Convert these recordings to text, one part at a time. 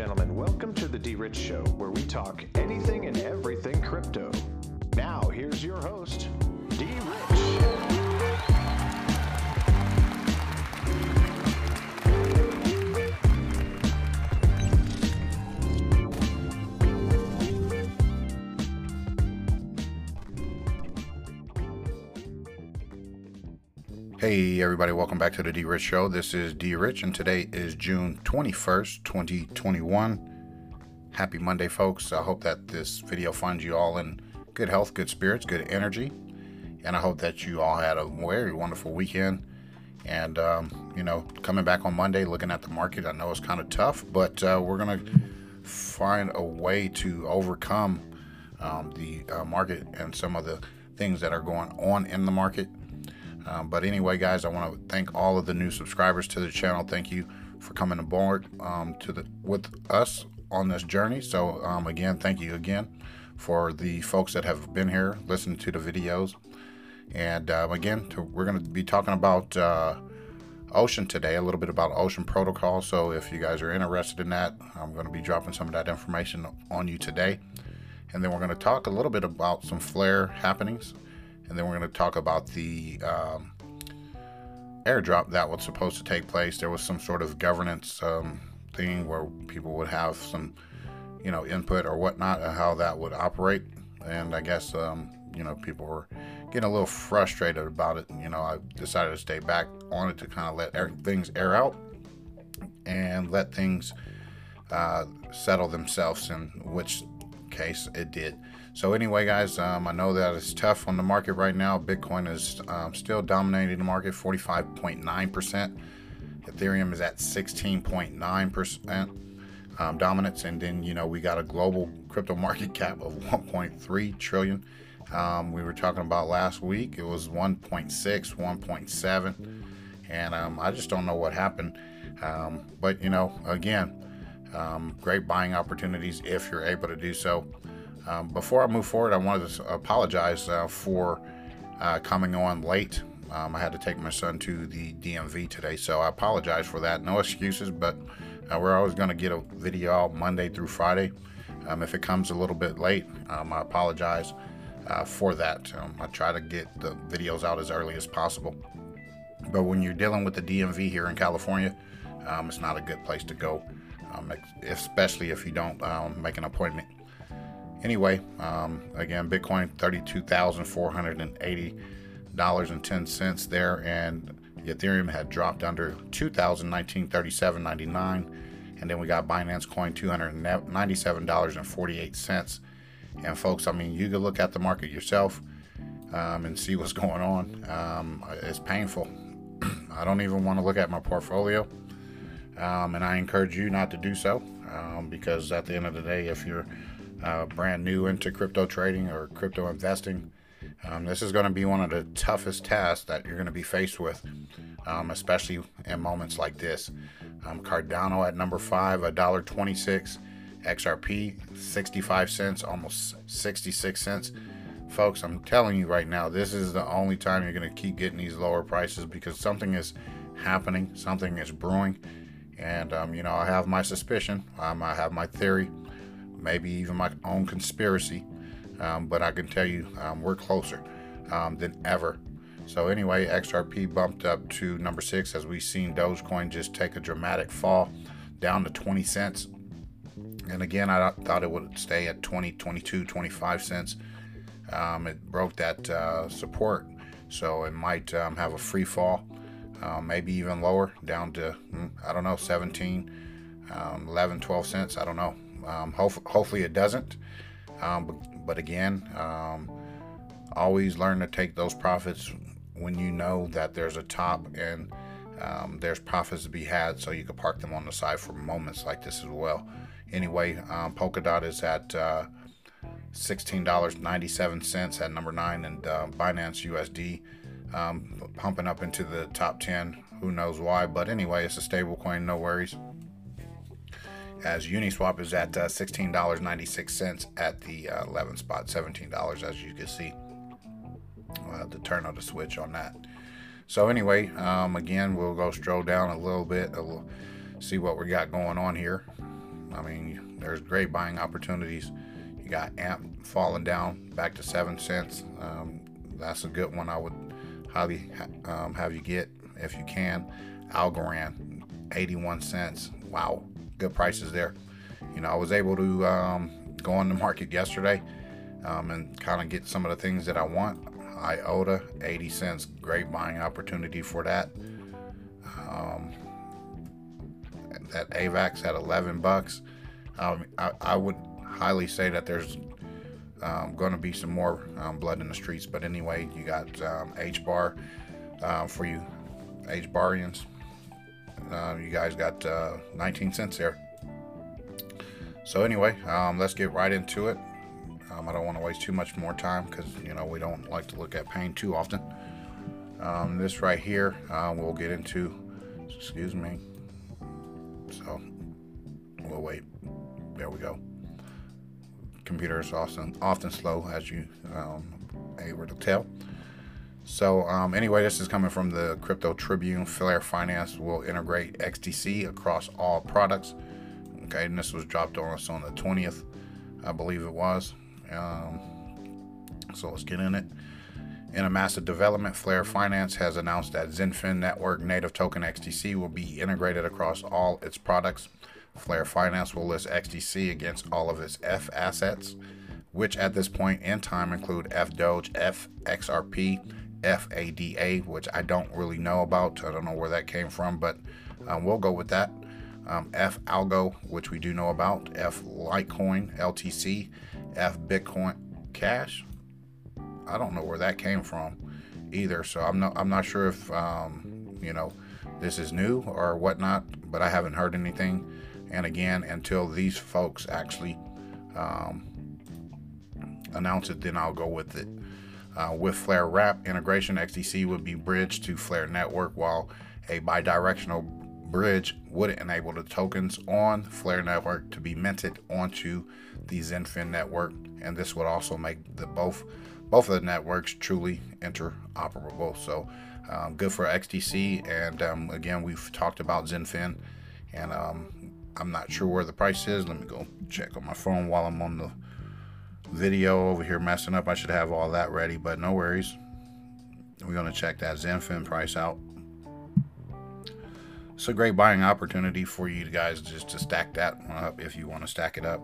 gentlemen, welcome to the D Rich Show, where we talk anything and everything crypto. Now, here's your host, D Rich. Hey, everybody, welcome back to the D Rich Show. This is D Rich, and today is June 21st, 2021. Happy Monday, folks. I hope that this video finds you all in good health, good spirits, good energy, and I hope that you all had a very wonderful weekend. And, um, you know, coming back on Monday, looking at the market, I know it's kind of tough, but uh, we're going to find a way to overcome um, the uh, market and some of the things that are going on in the market um, but anyway, guys, I want to thank all of the new subscribers to the channel. Thank you for coming aboard um, to the with us on this journey. So um, again, thank you again for the folks that have been here, listening to the videos. And uh, again, to, we're going to be talking about uh, Ocean today, a little bit about Ocean Protocol. So if you guys are interested in that, I'm going to be dropping some of that information on you today. And then we're going to talk a little bit about some flare happenings and then we're going to talk about the um, airdrop that was supposed to take place. There was some sort of governance um, thing where people would have some, you know, input or whatnot, and how that would operate. And I guess, um, you know, people were getting a little frustrated about it. You know, I decided to stay back on it to kind of let air, things air out and let things uh, settle themselves, in which case it did. So anyway, guys, um, I know that it's tough on the market right now. Bitcoin is um, still dominating the market, 45.9%. Ethereum is at 16.9% um, dominance, and then you know we got a global crypto market cap of 1.3 trillion. Um, we were talking about last week; it was 1.6, 1.7, and um, I just don't know what happened. Um, but you know, again, great buying opportunities if you're able to do so. Um, before I move forward, I wanted to apologize uh, for uh, coming on late. Um, I had to take my son to the DMV today, so I apologize for that. No excuses, but uh, we're always going to get a video out Monday through Friday. Um, if it comes a little bit late, um, I apologize uh, for that. Um, I try to get the videos out as early as possible. But when you're dealing with the DMV here in California, um, it's not a good place to go, especially if you don't make an appointment Anyway, um, again, Bitcoin $32,480.10 there, and Ethereum had dropped under 2019 and then we got Binance Coin $297.48. And folks, I mean, you can look at the market yourself um, and see what's going on. Um, it's painful. I don't even want to look at my portfolio, um, and I encourage you not to do so um, because at the end of the day, if you're uh, brand new into crypto trading or crypto investing, um, this is going to be one of the toughest tasks that you're going to be faced with, um, especially in moments like this. Um, Cardano at number five, a dollar twenty-six. XRP, 65 cents, almost 66 cents. Folks, I'm telling you right now, this is the only time you're going to keep getting these lower prices because something is happening, something is brewing. And, um, you know, I have my suspicion, um, I have my theory maybe even my own conspiracy. Um, but I can tell you, um, we're closer um, than ever. So anyway, XRP bumped up to number six as we've seen Dogecoin just take a dramatic fall down to 20 cents. And again, I thought it would stay at 20, 22, 25 cents. Um, it broke that uh, support, so it might um, have a free fall, uh, maybe even lower, down to, hmm, I don't know, 17, um, 11, 12 cents. I don't know. Um, hopefully it doesn't. Um, but, but, again, um, always learn to take those profits when you know that there's a top and um, there's profits to be had, so you can park them on the side for moments like this as well. Anyway, um, Polkadot is at uh, $16.97 at number nine, and uh, Binance USD um, pumping up into the top 10. Who knows why? But anyway, it's a stable coin, no worries as Uniswap is at uh, $16.96 at the uh, 11 spot, $17 as you can see. Have to turn on the switch on that. So anyway, um, again, we'll go stroll down a little bit, a little, see what we got going on here. I mean, there's great buying opportunities. You got AMP falling down back to seven cents. Um, that's a good one. I would highly um, have you get if you can. Algorand, 81 cents. Wow, good prices there. You know, I was able to um, go on the market yesterday um, and kind of get some of the things that I want. IOTA, 80 cents, great buying opportunity for that. Um, that AVAX at 11 bucks. Um, I, I, would highly say that there's um, going to be some more um, blood in the streets. But anyway, you got H bar uh, for you H barians. Uh, you guys got uh, 19 cents there. So anyway, um, let's get right into it. Um, I don't want to waste too much more time because you know we don't like to look at pain too often. Um, this right here, uh, we'll get into. Excuse me. So we'll wait. There we go. Computer is often often slow, as you um, able to tell. So um, anyway, this is coming from the Crypto Tribune. Flare Finance will integrate XDC across all products. Okay, and this was dropped on us on the 20th, I believe it was. Um, so let's get in it. In a massive development, Flare Finance has announced that XinFin Network native token XDC will be integrated across all its products. Flare Finance will list XDC against all of its F assets, which at this point in time include F Doge, F XRP, FADA, which I don't really know about. I don't know where that came from, but um, we'll go with that. Um, F Algo, which we do know about. F Litecoin, LTC, F Bitcoin Cash. I don't know where that came from either. So I'm not I'm not sure if um, you know this is new or whatnot, but I haven't heard anything. And again, until these folks actually um, announce it, then I'll go with it. Uh, with Flare Wrap integration, XDC would be bridged to Flare Network, while a bidirectional bridge would enable the tokens on Flare Network to be minted onto the XinFin network, and this would also make the both both of the networks truly interoperable. So um, good for XDC. And um, again, we've talked about XinFin, and um, I'm not sure where the price is. Let me go check on my phone while I'm on the video over here messing up. I should have all that ready, but no worries. We're going to check that XinFin price out. It's a great buying opportunity for you guys just to stack that up if you want to stack it up.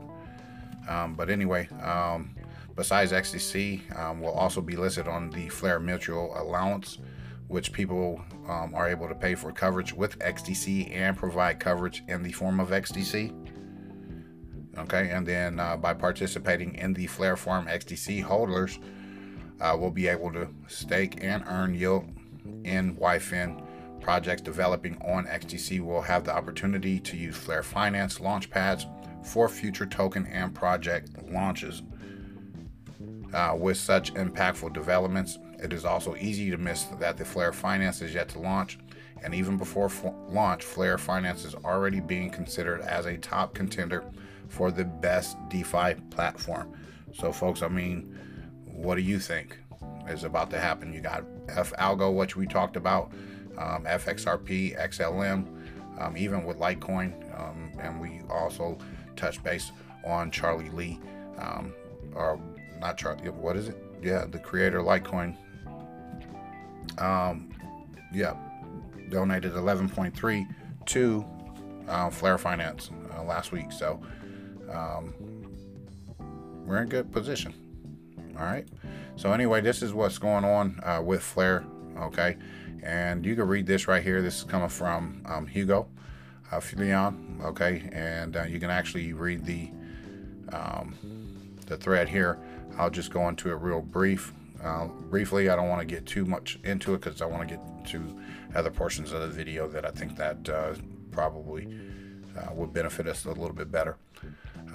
Um, but anyway, um, besides XDC, um, will also be listed on the Flare Mutual Allowance, which people um, are able to pay for coverage with XDC and provide coverage in the form of XDC. Okay, and then uh, by participating in the Flare Farm XDC, holders uh, will be able to stake and earn yield in YFIN projects developing on XDC will have the opportunity to use Flare Finance launchpads for future token and project launches. Uh, with such impactful developments, it is also easy to miss that the Flare Finance is yet to launch, and even before f- launch, Flare Finance is already being considered as a top contender for the best DeFi platform. So, folks, I mean, what do you think is about to happen? You got F Algo, which we talked about, um, FXRP, XLM, um, even with Litecoin, um, and we also touched base on Charlie Lee, um, or not Charlie, what is it? Yeah, the creator Litecoin. Um, yeah, donated 11.3 to uh, Flare Finance uh, last week. So um, we're in good position. All right. So anyway, this is what's going on uh, with Flare. Okay, and you can read this right here. This is coming from um, Hugo uh, Philion. Okay, and uh, you can actually read the um, the thread here. I'll just go into it real brief. Uh, briefly, I don't want to get too much into it because I want to get to other portions of the video that I think that uh, probably uh, would benefit us a little bit better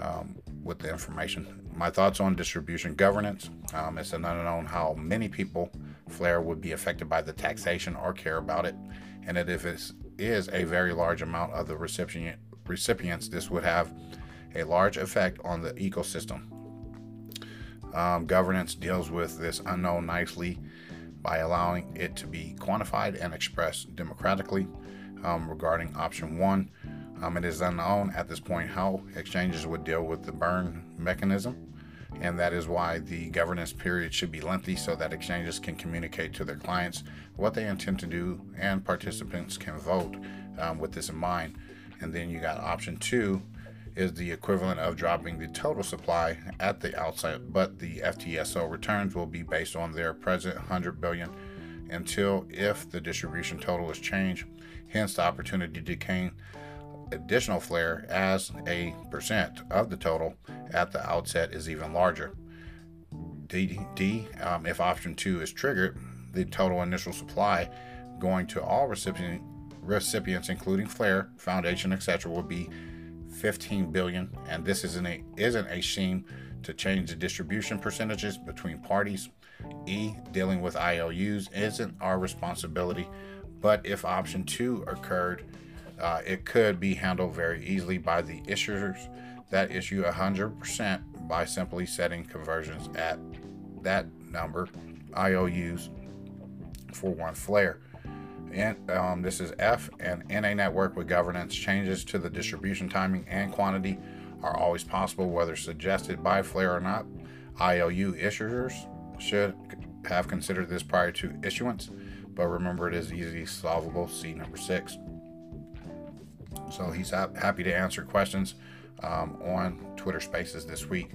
um, with the information. My thoughts on distribution governance. Um, it's an unknown how many people Flare would be affected by the taxation or care about it, and that if it is a very large amount of the recipient recipients, this would have a large effect on the ecosystem. Um, governance deals with this unknown nicely by allowing it to be quantified and expressed democratically. Um, regarding option one, Um, it is unknown at this point how exchanges would deal with the burn mechanism and that is why the governance period should be lengthy so that exchanges can communicate to their clients what they intend to do and participants can vote um, with this in mind. And then you got option two is the equivalent of dropping the total supply at the outset, but the FTSO returns will be based on their present 100 billion until if the distribution total is changed, hence the opportunity to additional flare as a percent of the total at the outset is even larger. D, D um, if option two is triggered, the total initial supply going to all recipient, recipients, including Flare Foundation, etc., will be 15 billion, and this isn't a isn't a scheme to change the distribution percentages between parties. E dealing with IOUs isn't our responsibility, but if option two occurred, uh, it could be handled very easily by the issuers that issue 100% by simply setting conversions at that number IOUs for one flare. And um, this is F and in a network with governance changes to the distribution timing and quantity are always possible, whether suggested by Flare or not. IOU issuers should have considered this prior to issuance, but remember it is easily solvable. See number six. So he's happy to answer questions um, on Twitter Spaces this week.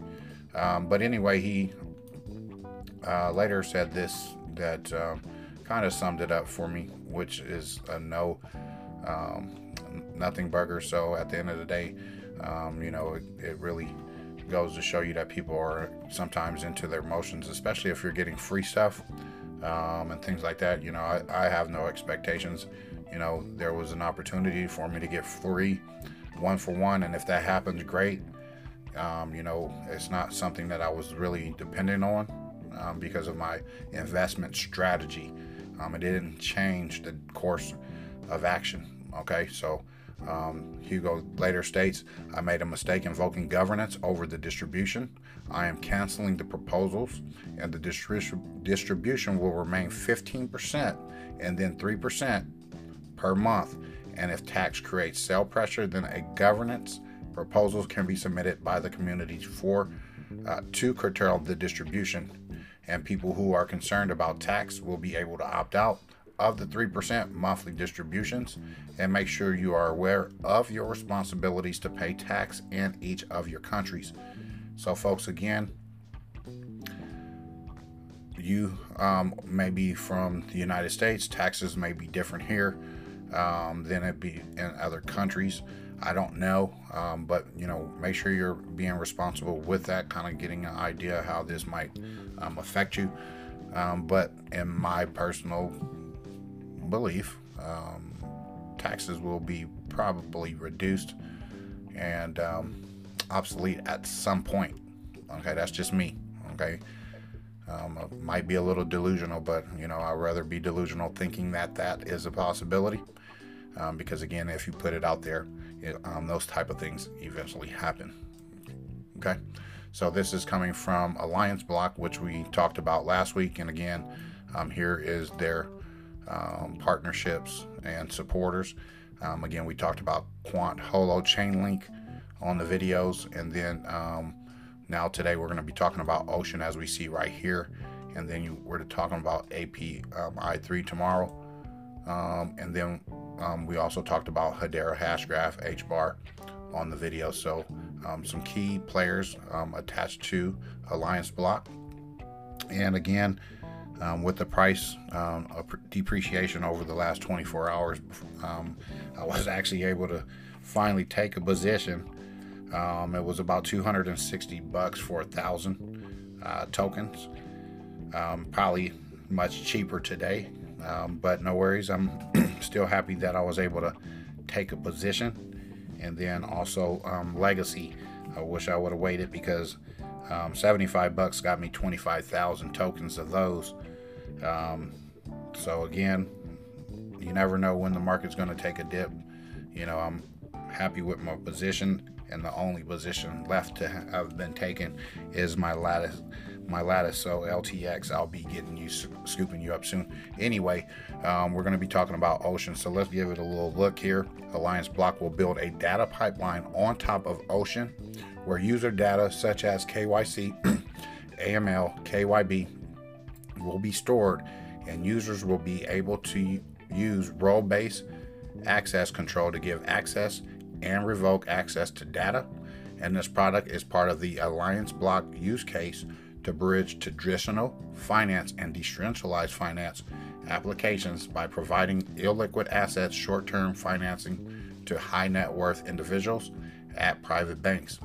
Um, but anyway, he uh, later said this that um, kind of summed it up for me, which is a no, um, nothing burger. So at the end of the day, um, you know, it, it really goes to show you that people are sometimes into their emotions, especially if you're getting free stuff um, and things like that. You know, I, I have no expectations you know, there was an opportunity for me to get free one for one, and if that happens, great. Um, you know, it's not something that I was really dependent on um, because of my investment strategy. Um, it didn't change the course of action. Okay, so um, Hugo later states, I made a mistake invoking governance over the distribution. I am canceling the proposals, and the distri- distribution will remain 15% and then 3% per month. And if tax creates sale pressure, then a governance proposals can be submitted by the community for uh, to curtail the distribution. And people who are concerned about tax will be able to opt out of the 3% monthly distributions and make sure you are aware of your responsibilities to pay tax in each of your countries. So, folks, again, you um, may be from the United States, taxes may be different here um, than it be in other countries. I don't know, um, but you know, make sure you're being responsible with that, kind of getting an idea how this might um, affect you. Um, but in my personal belief, um, taxes will be probably reduced and um, obsolete at some point. Okay, that's just me. Okay. Um, might be a little delusional, but you know, I'd rather be delusional thinking that that is a possibility um, because again, if you put it out there, it, um, those type of things eventually happen. Okay, so this is coming from Alliance Block, which we talked about last week, and again, um, here is their um, partnerships and supporters. Um, again, we talked about Quant Holo Chainlink on the videos, and then um, now today we're going to be talking about Ocean as we see right here, and then you, we're talking about API i3 tomorrow, and then um, we also talked about Hedera Hashgraph HBAR on the video. So um, some key players um, attached to Alliance Block. And again, um, with the price um, depreciation over the last 24 hours, um, I was actually able to finally take a position. it was about 260 bucks for a thousand uh, tokens. probably much cheaper today um, but no worries, I'm still happy that I was able to take a position. And then also um, Legacy, I wish I would have waited because um, 75 bucks got me 25,000 tokens of those. Um, so again, you never know when the market's going to take a dip. You know, I'm happy with my position, and the only position left to have been taken is my latest my lattice. So LTX, I'll be getting you scooping you up soon. Anyway, um, we're going to be talking about Ocean. So let's give it a little look here. Alliance Block will build a data pipeline on top of Ocean, where user data such as KYC, AML, KYB will be stored, and users will be able to use role-based access control to give access and revoke access to data. And this product is part of the Alliance Block use case to bridge traditional finance and decentralized finance applications by providing illiquid assets short term financing to high net worth individuals at private banks.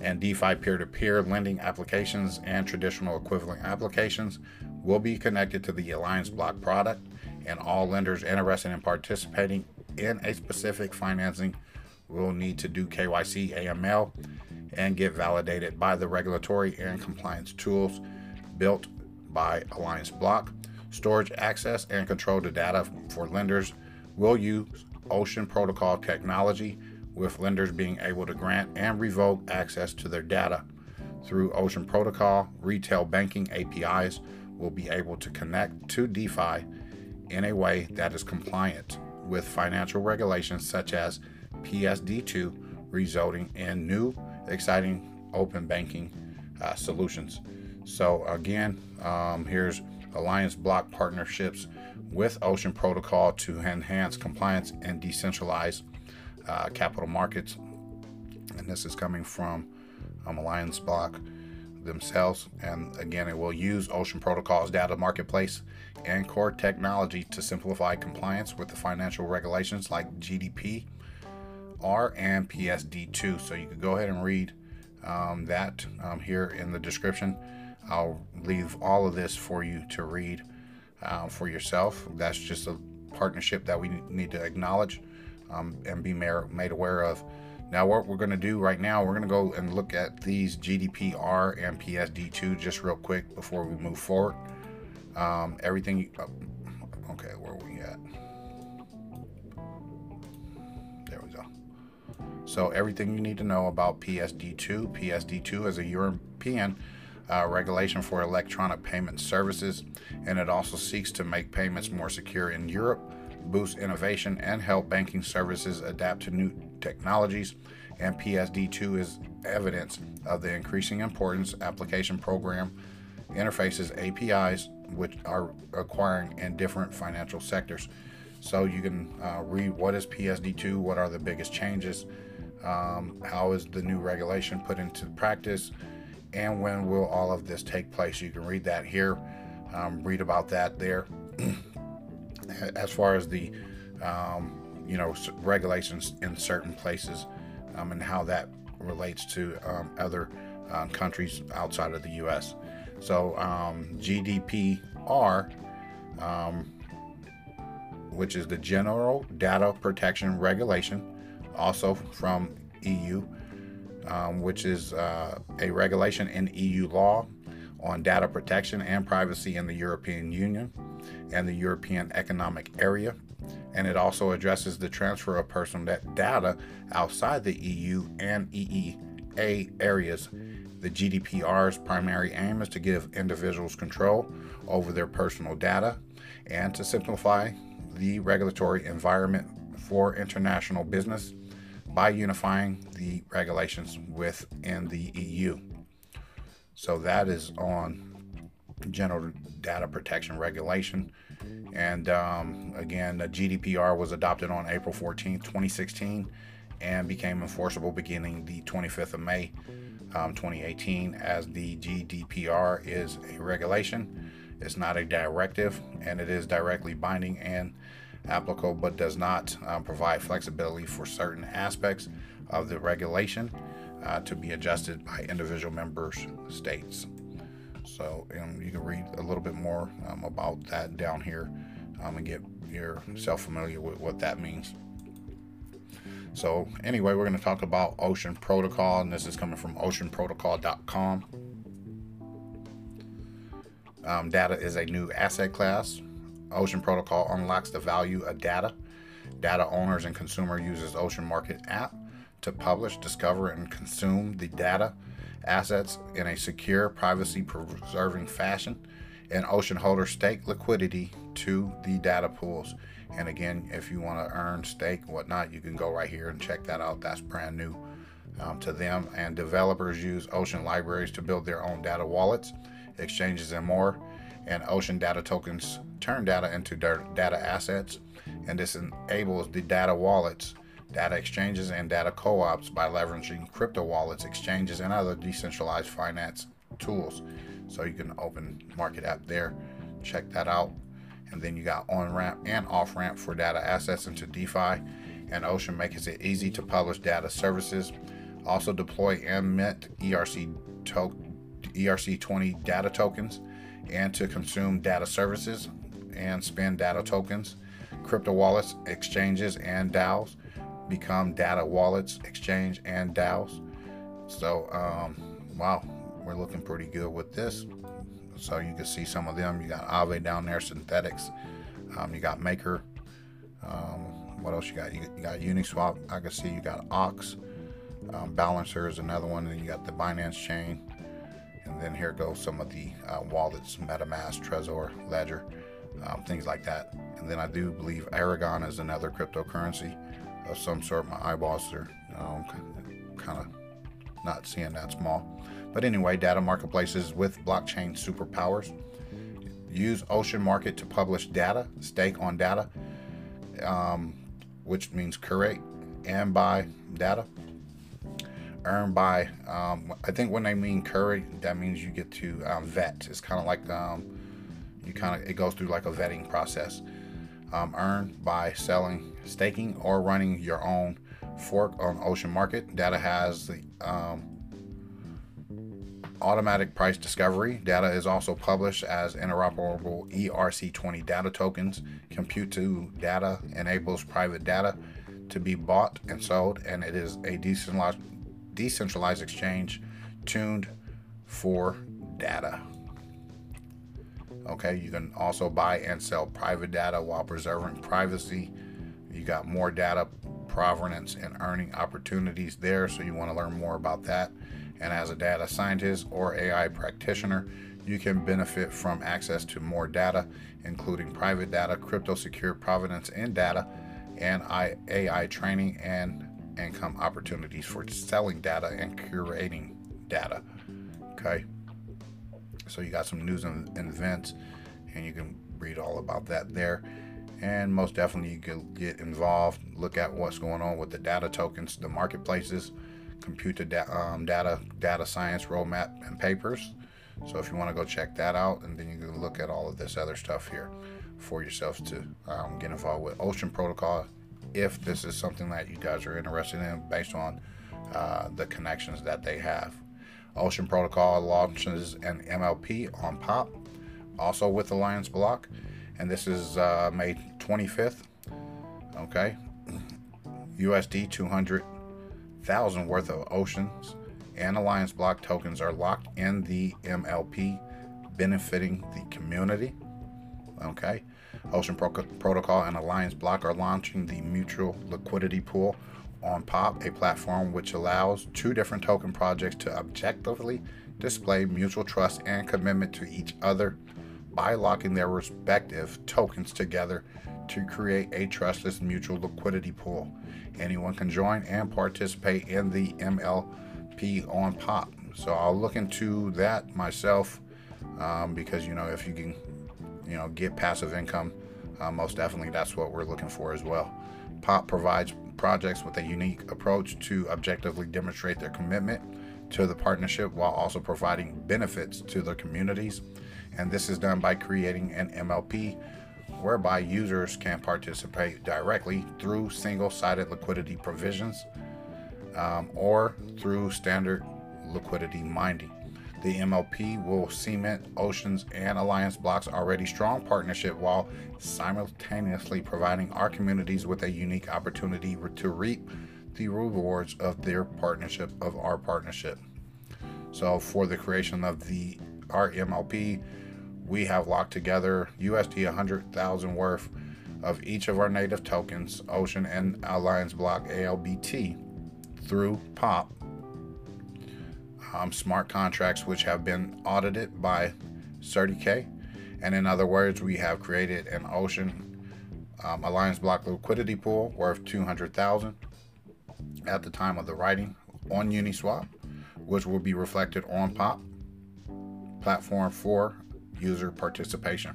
And DeFi peer to peer lending applications and traditional equivalent applications will be connected to the Alliance Block product, and all lenders interested in participating in a specific financing will need to do KYC AML and get validated by the regulatory and compliance tools built by Alliance Block. Storage access and control to data for lenders will use Ocean Protocol technology, with lenders being able to grant and revoke access to their data. Through Ocean Protocol, retail banking APIs will be able to connect to DeFi in a way that is compliant with financial regulations such as PSD2, resulting in new, exciting open banking uh, solutions. So, again, um, here's Alliance Block partnerships with Ocean Protocol to enhance compliance and decentralize uh, capital markets. And this is coming from um, Alliance Block themselves. And again, it will use Ocean Protocol's data marketplace and core technology to simplify compliance with the financial regulations like GDP R and PSD2. So you can go ahead and read um, that um, here in the description. I'll leave all of this for you to read uh, for yourself. That's just a partnership that we need to acknowledge um, and be made aware of. Now, what we're going to do right now, we're going to go and look at these GDPR and PSD2 just real quick before we move forward. Um, everything, uh, okay, where we at? So, everything you need to know about PSD2. PSD2 is a European uh, regulation for electronic payment services, and it also seeks to make payments more secure in Europe, boost innovation, and help banking services adapt to new technologies. And PSD2 is evidence of the increasing importance application program interfaces APIs, which are acquiring in different financial sectors. So you can uh, read what is PSD2, what are the biggest changes, um, how is the new regulation put into practice, and when will all of this take place? You can read that here, um, read about that there. as far as the um, you know regulations in certain places um, and how that relates to um, other uh, countries outside of the U.S. So GDPR, um, which is the General Data Protection Regulation, also from EU, um, which is uh, a regulation in EU law on data protection and privacy in the European Union and the European Economic Area. And it also addresses the transfer of personal data outside the EU and EEA areas. The GDPR's primary aim is to give individuals control over their personal data and to simplify the regulatory environment for international business by unifying the regulations within the EU. So that is on General Data Protection Regulation. And um, again, the GDPR was adopted on April 14, 2016, and became enforceable beginning the 25th of May, um, 2018, as the GDPR is a regulation. It's not a directive, and it is directly binding and applicable, but does not um, provide flexibility for certain aspects of the regulation uh, to be adjusted by individual members states. So um, you can read a little bit more um, about that down here um, and get yourself familiar with what that means. So anyway, we're going to talk about Ocean Protocol, and this is coming from oceanprotocol.com. Um, data is a new asset class. Ocean Protocol unlocks the value of data. Data owners and consumer uses Ocean Market app to publish, discover, and consume the data assets in a secure, privacy preserving fashion, and Ocean holders stake liquidity to the data pools. And again, if you want to earn stake, whatnot, you can go right here and check that out. That's brand new um, to them. And developers use Ocean libraries to build their own data wallets, exchanges, and more. And Ocean data tokens turn data into data assets. And this enables the data wallets, data exchanges, and data co ops by leveraging crypto wallets, exchanges, and other decentralized finance tools. So you can open Market app there, check that out. And then you got on ramp and off ramp for data assets into DeFi. And Ocean makes it easy to publish data services. Also deploy and mint ERC to- ERC20 data tokens and to consume data services and spend data tokens. Crypto wallets, exchanges, and DAOs become data wallets, exchange, and DAOs. So, um, wow, we're looking pretty good with this. So you can see some of them. You got Aave down there, Synthetix. Um, you got Maker. Um, what else you got? You, you, got Uniswap. I can see you got Ox. Um, Balancer is another one. And you got the Binance chain. And then here goes some of the uh, wallets, MetaMask, Trezor, Ledger, um, things like that. And then I do believe Aragon is another cryptocurrency of some sort. My eyeballs are kind of not seeing that small. But anyway, data marketplaces with blockchain superpowers use Ocean Market to publish data, stake on data, um, which means create and buy data. Earn by, um, I think when they mean curate, that means you get to um, vet. It's kind of like um, you kind of it goes through like a vetting process. Um, earn by selling, staking, or running your own fork on Ocean Market. Data has the um, automatic price discovery. Data is also published as interoperable ERC20 data tokens. Compute to data enables private data to be bought and sold, and it is a decentralized, decentralized exchange tuned for data. Okay, you can also buy and sell private data while preserving privacy. You got more data provenance and earning opportunities there, so you want to learn more about that. And as a data scientist or AI practitioner, you can benefit from access to more data, including private data, crypto secure provenance in data, and AI training and income opportunities for selling data and curating data. Okay. So you got some news and events, and you can read all about that there. And most definitely, you can get involved, look at what's going on with the data tokens, the marketplaces, computer da- um, data, data science roadmap, and papers. So if you want to go check that out, and then you can look at all of this other stuff here for yourself to um, get involved with Ocean Protocol if this is something that you guys are interested in based on uh, the connections that they have. Ocean Protocol launches an MLP on POP, also with Alliance Block, and this is uh, May 25th. Okay, USD 200,000 worth of Oceans and Alliance Block tokens are locked in the MLP, benefiting the community. Okay, Ocean Pro- Protocol and Alliance Block are launching the mutual liquidity pool on POP, a platform which allows two different token projects to objectively display mutual trust and commitment to each other by locking their respective tokens together to create a trustless mutual liquidity pool. Anyone can join and participate in the MLP on POP. So I'll look into that myself um, because you know if you can, you know, get passive income, uh, most definitely that's what we're looking for as well. POP provides projects with a unique approach to objectively demonstrate their commitment to the partnership while also providing benefits to their communities. And this is done by creating an MLP whereby users can participate directly through single sided liquidity provisions um, or through standard liquidity mining. The MLP will cement Oceans and Alliance Block's already strong partnership while simultaneously providing our communities with a unique opportunity to reap the rewards of their partnership, of our partnership. So, for the creation of the our MLP, we have locked together USD 100,000 worth of each of our native tokens, Ocean and Alliance Block ALBT, through POP um, smart contracts which have been audited by CertiK. And in other words, we have created an ocean um, Alliance Block liquidity pool worth 200,000 at the time of the writing on Uniswap, which will be reflected on POP platform for user participation.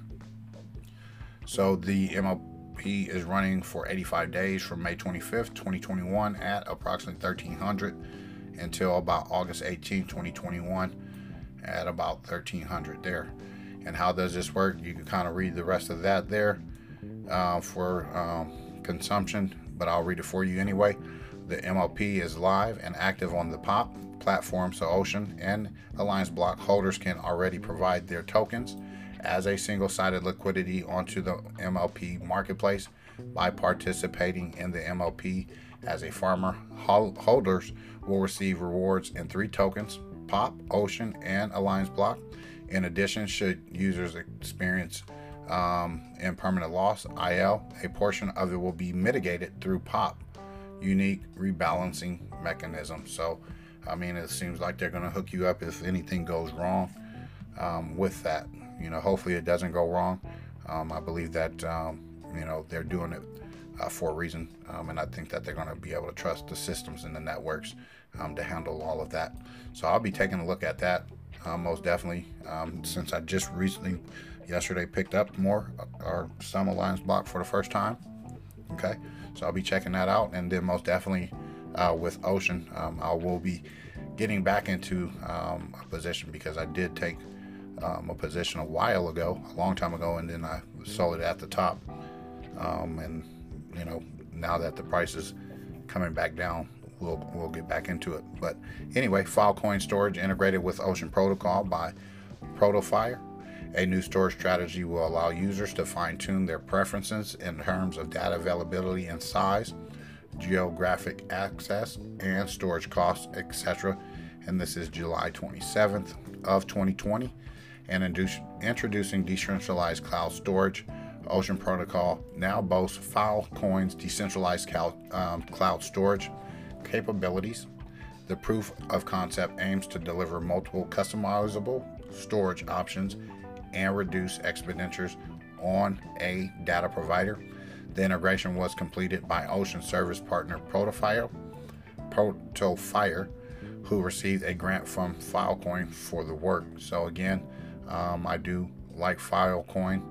So the MLP is running for 85 days from May 25th, 2021 at approximately 1300 until about August 18, 2021 at about 1300 there. And how does this work? You can kind of read the rest of that there uh, for um, consumption, but I'll read it for you anyway. The MLP is live and active on the POP platform, so Ocean and Alliance Block holders can already provide their tokens as a single sided liquidity onto the MLP marketplace by participating in the MLP as a farmer. Holders will receive rewards in three tokens POP, Ocean, and Alliance Block. In addition, should users experience um, impermanent loss, IL, a portion of it will be mitigated through POP, unique rebalancing mechanism. So, I mean, it seems like they're going to hook you up if anything goes wrong um, with that. You know, hopefully it doesn't go wrong. Um, I believe that, um, you know, they're doing it uh, for a reason. Um, and I think that they're going to be able to trust the systems and the networks um, to handle all of that. So I'll be taking a look at that uh, most definitely since I just recently yesterday picked up more or some Alliance block for the first time. Okay, so I'll be checking that out, and then most definitely uh, with Ocean, um, I will be getting back into um, a position because I did take um, a position a while ago, a long time ago, and then I sold it at the top. Um, and you know, now that the price is coming back down, we'll we'll get back into it. But anyway, Filecoin storage integrated with Ocean Protocol by Protofire. A new storage strategy will allow users to fine tune their preferences in terms of data availability and size, geographic access, and storage costs, etc. And this is July 27th of 2020. And introducing decentralized cloud storage. Ocean Protocol now boasts Filecoin's decentralized cloud, um, cloud storage capabilities. The proof of concept aims to deliver multiple customizable storage options and reduce expenditures on a data provider. The integration was completed by Ocean Service partner Protofire, Protofire, who received a grant from Filecoin for the work. So again, um, I do like Filecoin.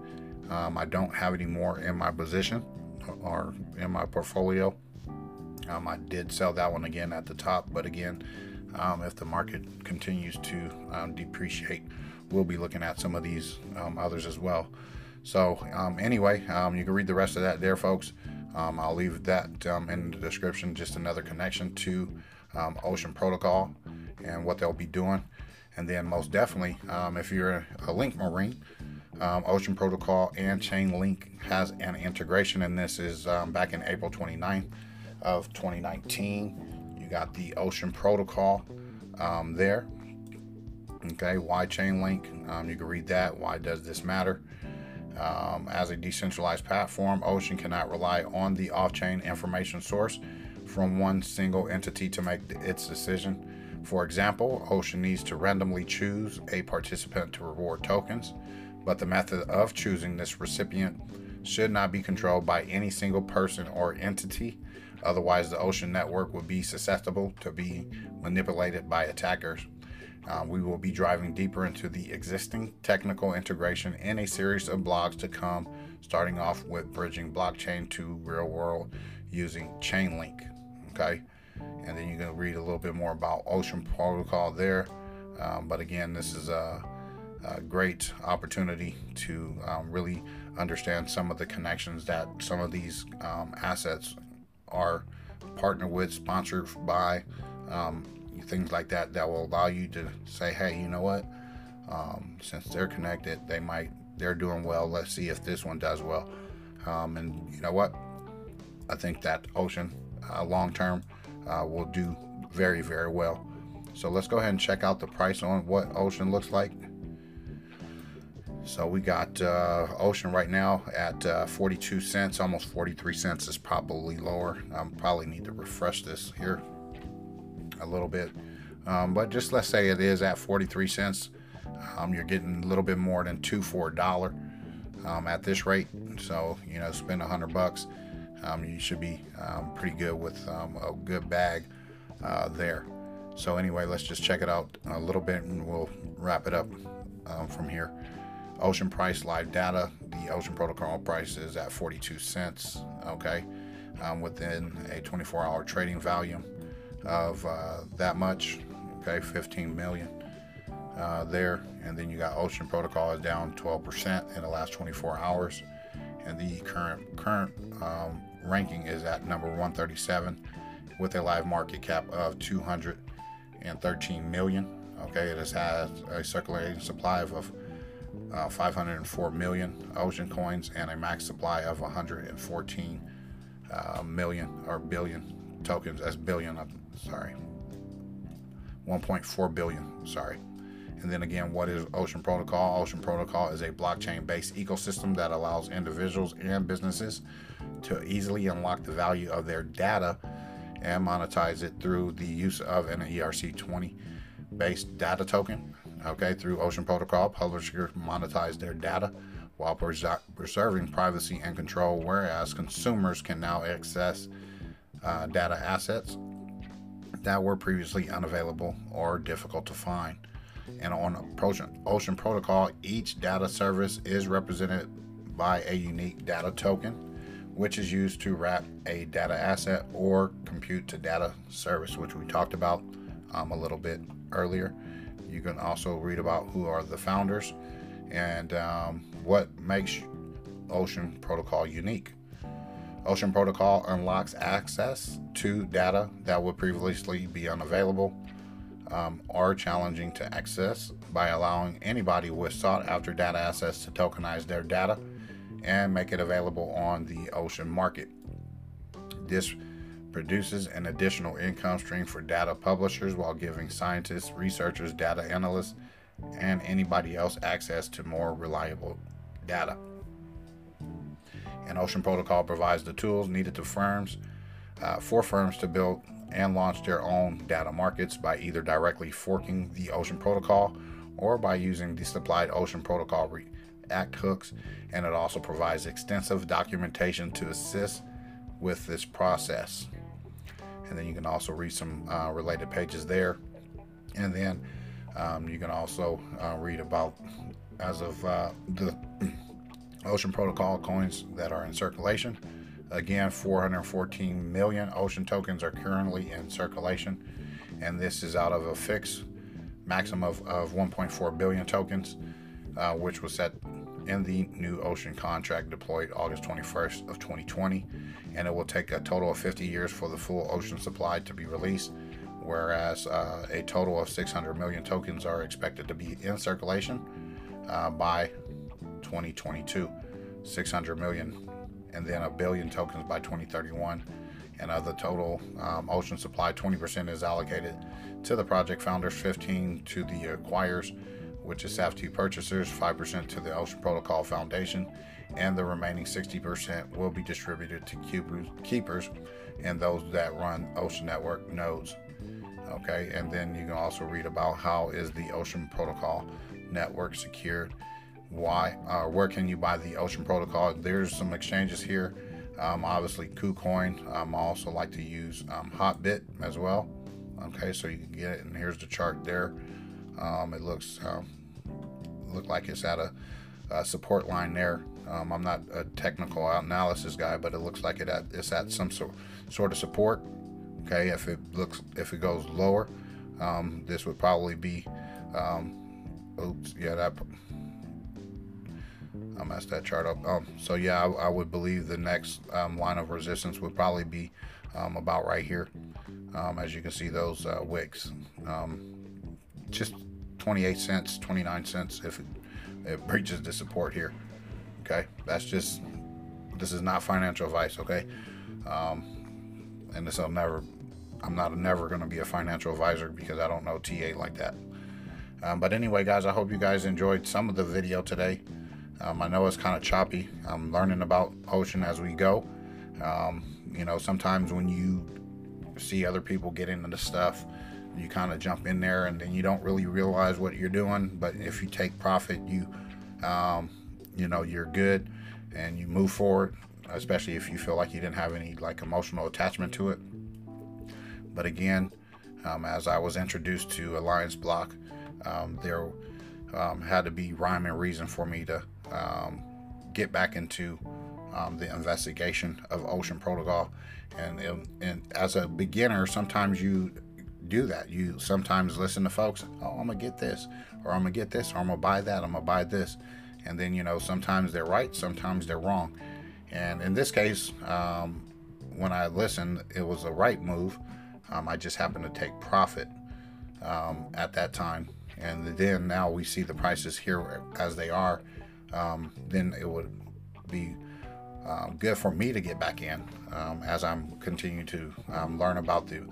Um, I don't have any more in my position or in my portfolio. Um, I did sell that one again at the top, but again, um, if the market continues to um, depreciate, we'll be looking at some of these um, others as well. So, um, anyway, um, you can read the rest of that there, folks. I'll leave that in the description, just another connection to Ocean Protocol and what they'll be doing. And then, most definitely, if you're a Link Marine, Ocean Protocol and Chainlink has an integration, and this is back in April 29th of 2019. You got the Ocean Protocol there Okay, why Chainlink? Um, you can read that. Why does this matter? Um, as a decentralized platform, Ocean cannot rely on the off chain information source from one single entity to make its decision. For example, Ocean needs to randomly choose a participant to reward tokens, but the method of choosing this recipient should not be controlled by any single person or entity. Otherwise, the Ocean network would be susceptible to be manipulated by attackers. Uh, we will be driving deeper into the existing technical integration in a series of blogs to come, starting off with bridging blockchain to real world using Chainlink. Okay, and then you're going to read a little bit more about Ocean Protocol there. Um, but again, this is a, a great opportunity to um, really understand some of the connections that some of these um, assets are partnered with, sponsored by. Um, things like that that will allow you to say, hey, you know what? Um, since they're connected, they might they're doing well. Let's see if this one does well. Um, and you know what? I think that Ocean uh, long term uh, will do very very well. So let's go ahead and check out the price on what Ocean looks like. So we got uh, Ocean right now at uh, 42 cents, almost 43 cents is probably lower. I um, probably need to refresh this here a little bit. Um, but just let's say it is at 43 cents. Um, you're getting a little bit more than two for a dollar um, at this rate. So, you know, spend a hundred bucks. Um, you should be um, pretty good with a good bag uh, there. So anyway, let's just check it out a little bit and we'll wrap it up from here. Ocean price live data. The Ocean Protocol price is at 42 cents. Okay, um, within a 24-hour trading volume of uh, that much. Okay, 15 million uh, there, and then you got Ocean Protocol is down 12% in the last 24 hours, and the current current um, ranking is at number 137 with a live market cap of 213 million. Okay, it has had a circulating supply of uh, 504 million ocean coins and a max supply of 114 uh, million or billion tokens as billion. I'm sorry, 1.4 billion. Sorry. And then again, what is Ocean Protocol? Ocean Protocol is a blockchain based ecosystem that allows individuals and businesses to easily unlock the value of their data and monetize it through the use of an ERC20 based data token. Okay, through Ocean Protocol, publishers monetize their data while preserving privacy and control, whereas consumers can now access uh, data assets that were previously unavailable or difficult to find. And on Ocean Protocol, each data service is represented by a unique data token, which is used to wrap a data asset or compute to data service, which we talked about um, a little bit earlier. You can also read about who are the founders and um, what makes Ocean Protocol unique. Ocean Protocol unlocks access to data that would previously be unavailable um, or challenging to access by allowing anybody with sought after data assets to tokenize their data and make it available on the ocean market. This produces an additional income stream for data publishers while giving scientists, researchers, data analysts, and anybody else access to more reliable data. And Ocean Protocol provides the tools needed to firms uh, for firms to build and launch their own data markets by either directly forking the Ocean Protocol or by using the supplied Ocean Protocol React hooks. And it also provides extensive documentation to assist with this process and then you can also read some uh, related pages there. And then um, you can also uh, read about, as of uh, the Ocean Protocol coins that are in circulation. Again, 414 million Ocean tokens are currently in circulation, and this is out of a fixed maximum of, of 1.4 billion tokens, uh, which was set in the new Ocean contract deployed August 21st of 2020, and it will take a total of 50 years for the full Ocean supply to be released, whereas uh, a total of 600 million tokens are expected to be in circulation uh, by 2022. 600 million, and then a billion tokens by 2031. And of the total um, ocean supply, 20% is allocated to the project founders, 15 to the acquirers, which is SAFT purchasers, 5% to the Ocean Protocol Foundation, and the remaining 60% will be distributed to keepers and those that run Ocean Network nodes. Okay, and then you can also read about how is the Ocean Protocol network secured. Why? Uh, where can you buy the Ocean Protocol? There's some exchanges here. Um, obviously, KuCoin. Um, I also like to use um, Hotbit as well. Okay, so you can get it, and here's the chart there. Um, it looks um, look like it's at a, a support line there. Um, I'm not a technical analysis guy, but it looks like it at, it's at some sort sort of support. Okay, if it looks if it goes lower, um, this would probably be. Um, oops, yeah, that. I messed that chart up. Um, so yeah, I, I, would believe the next um, line of resistance would probably be um, about right here. as you can see, those uh, wicks just 28 cents, 29 cents if it, it breaches the support here. Okay, that's just this is not financial advice. Okay, um, and this will never. I'm not never going to be a financial advisor because I don't know TA like that. Um, but anyway, guys, I hope you guys enjoyed some of the video today. Um, I know it's kind of choppy. I'm learning about Ocean as we go. Um, you know, sometimes when you see other people get into stuff, you kind of jump in there and then you don't really realize what you're doing. But if you take profit, you, um, you know, you're good and you move forward, especially if you feel like you didn't have any like emotional attachment to it. But again, um, as I was introduced to AllianceBlock, um, there um, had to be rhyme and reason for me to um, get back into um, the investigation of Ocean Protocol. And, and as a beginner, sometimes you do that. You sometimes listen to folks, oh, I'm gonna get this, or I'm gonna get this, or I'm gonna buy that, I'm gonna buy this. And then, you know, sometimes they're right, sometimes they're wrong. And in this case, um, when I listened, it was a right move. Um, I just happened to take profit um, at that time. And then now we see the prices here as they are. Um, then it would be um, good for me to get back in um, as I'm continuing to um, learn about the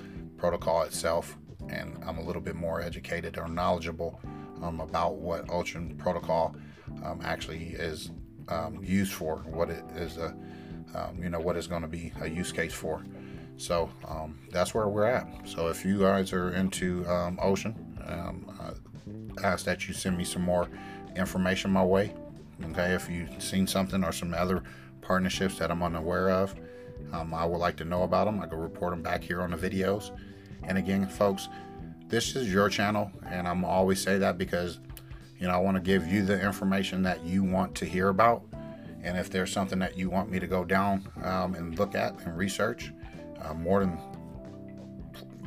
protocol itself, and I'm a little bit more educated or knowledgeable um, about what Ocean Protocol um, actually is um, used for, what it is a, you know, what is going to be a use case for. So that's where we're at. So if you guys are into Ocean, I ask that you send me some more information my way. Okay, if you've seen something or some other partnerships that I'm unaware of. Um, I would like to know about them. I can report them back here on the videos. And again, folks, this is your channel, and I'm always say that because you know I want to give you the information that you want to hear about. And if there's something that you want me to go down um, and look at and research, uh, more than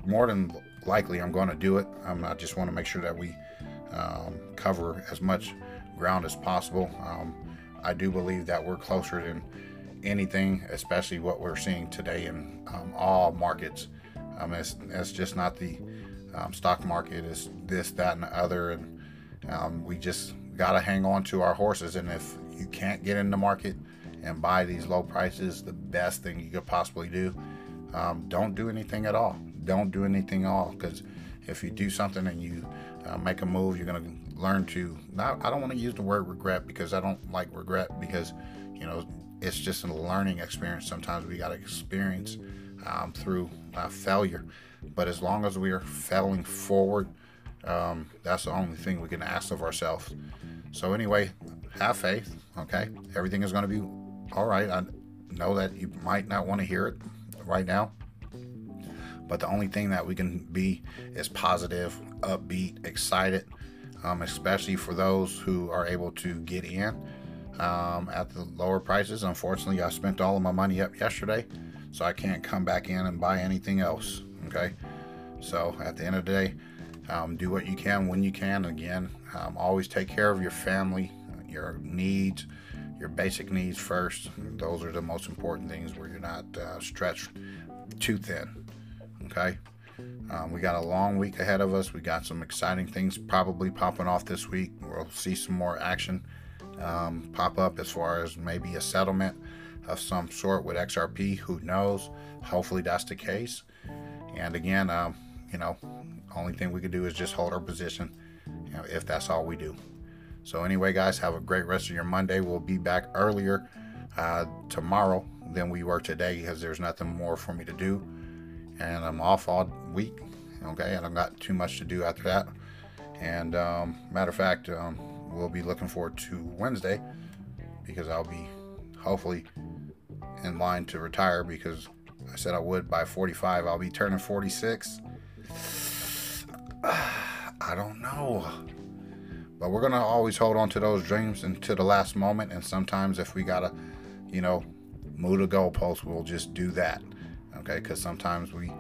more than likely I'm going to do it. Um, I just want to make sure that we um, cover as much ground as possible. Um, I do believe that we're closer than anything, especially what we're seeing today in um, all markets. Um, it's, it's just not the um, stock market, it's this, that, and the other. And um, we just got to hang on to our horses. And if you can't get in the market and buy these low prices, the best thing you could possibly do, um, don't do anything at all. Don't do anything at all because if you do something and you uh, make a move, you're going to learn to not I don't want to use the word regret because I don't like regret because you know it's just a learning experience sometimes we got to experience um, through uh, failure. But as long as we are failing forward um, that's the only thing we can ask of ourselves. So anyway have faith okay? Everything is going to be all right. I know that you might not want to hear it right now but the only thing that we can be is positive upbeat excited um, especially for those who are able to get in um, at the lower prices. Unfortunately, I spent all of my money up yesterday, so I can't come back in and buy anything else. Okay, so at the end of the day, um, do what you can when you can. Again, um, always take care of your family, your needs, your basic needs first. Those are the most important things where you're not uh, stretched too thin. Okay. Um, we got a long week ahead of us. We got some exciting things probably popping off this week. We'll see some more action um, pop up as far as maybe a settlement of some sort with XRP. Who knows? Hopefully that's the case. And again, um, you know, only thing we can do is just hold our position you know, if that's all we do. So anyway, guys, have a great rest of your Monday. We'll be back earlier uh, tomorrow than we were today because there's nothing more for me to do and I'm off all week. Okay, and I've got too much to do after that. And um, matter of fact, um, we'll be looking forward to Wednesday because I'll be hopefully in line to retire because I said I would by 45. I'll be turning 46. I don't know. But we're going to always hold on to those dreams until the last moment. And sometimes if we got to, you know, move the goalpost, we'll just do that okay? Because sometimes we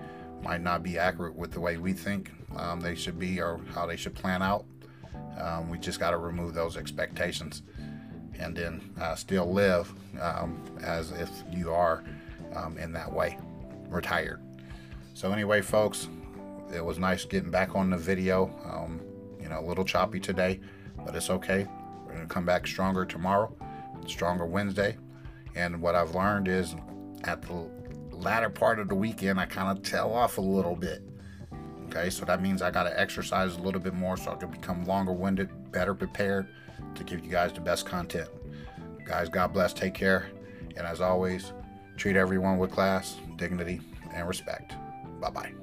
might not be accurate with the way we think um, they should be or how they should plan out. Um, we just got to remove those expectations and then uh, still live um, as if you are um, in that way, retired. So, anyway, folks, it was nice getting back on the video. Um, you know, a little choppy today, but it's okay. We're going to come back stronger tomorrow, stronger Wednesday. And what I've learned is at the latter part of the weekend, I kind of tail off a little bit. Okay, so that means I got to exercise a little bit more so I can become longer winded, better prepared to give you guys the best content. Guys, God bless, take care, and as always, treat everyone with class, dignity, and respect. Bye bye.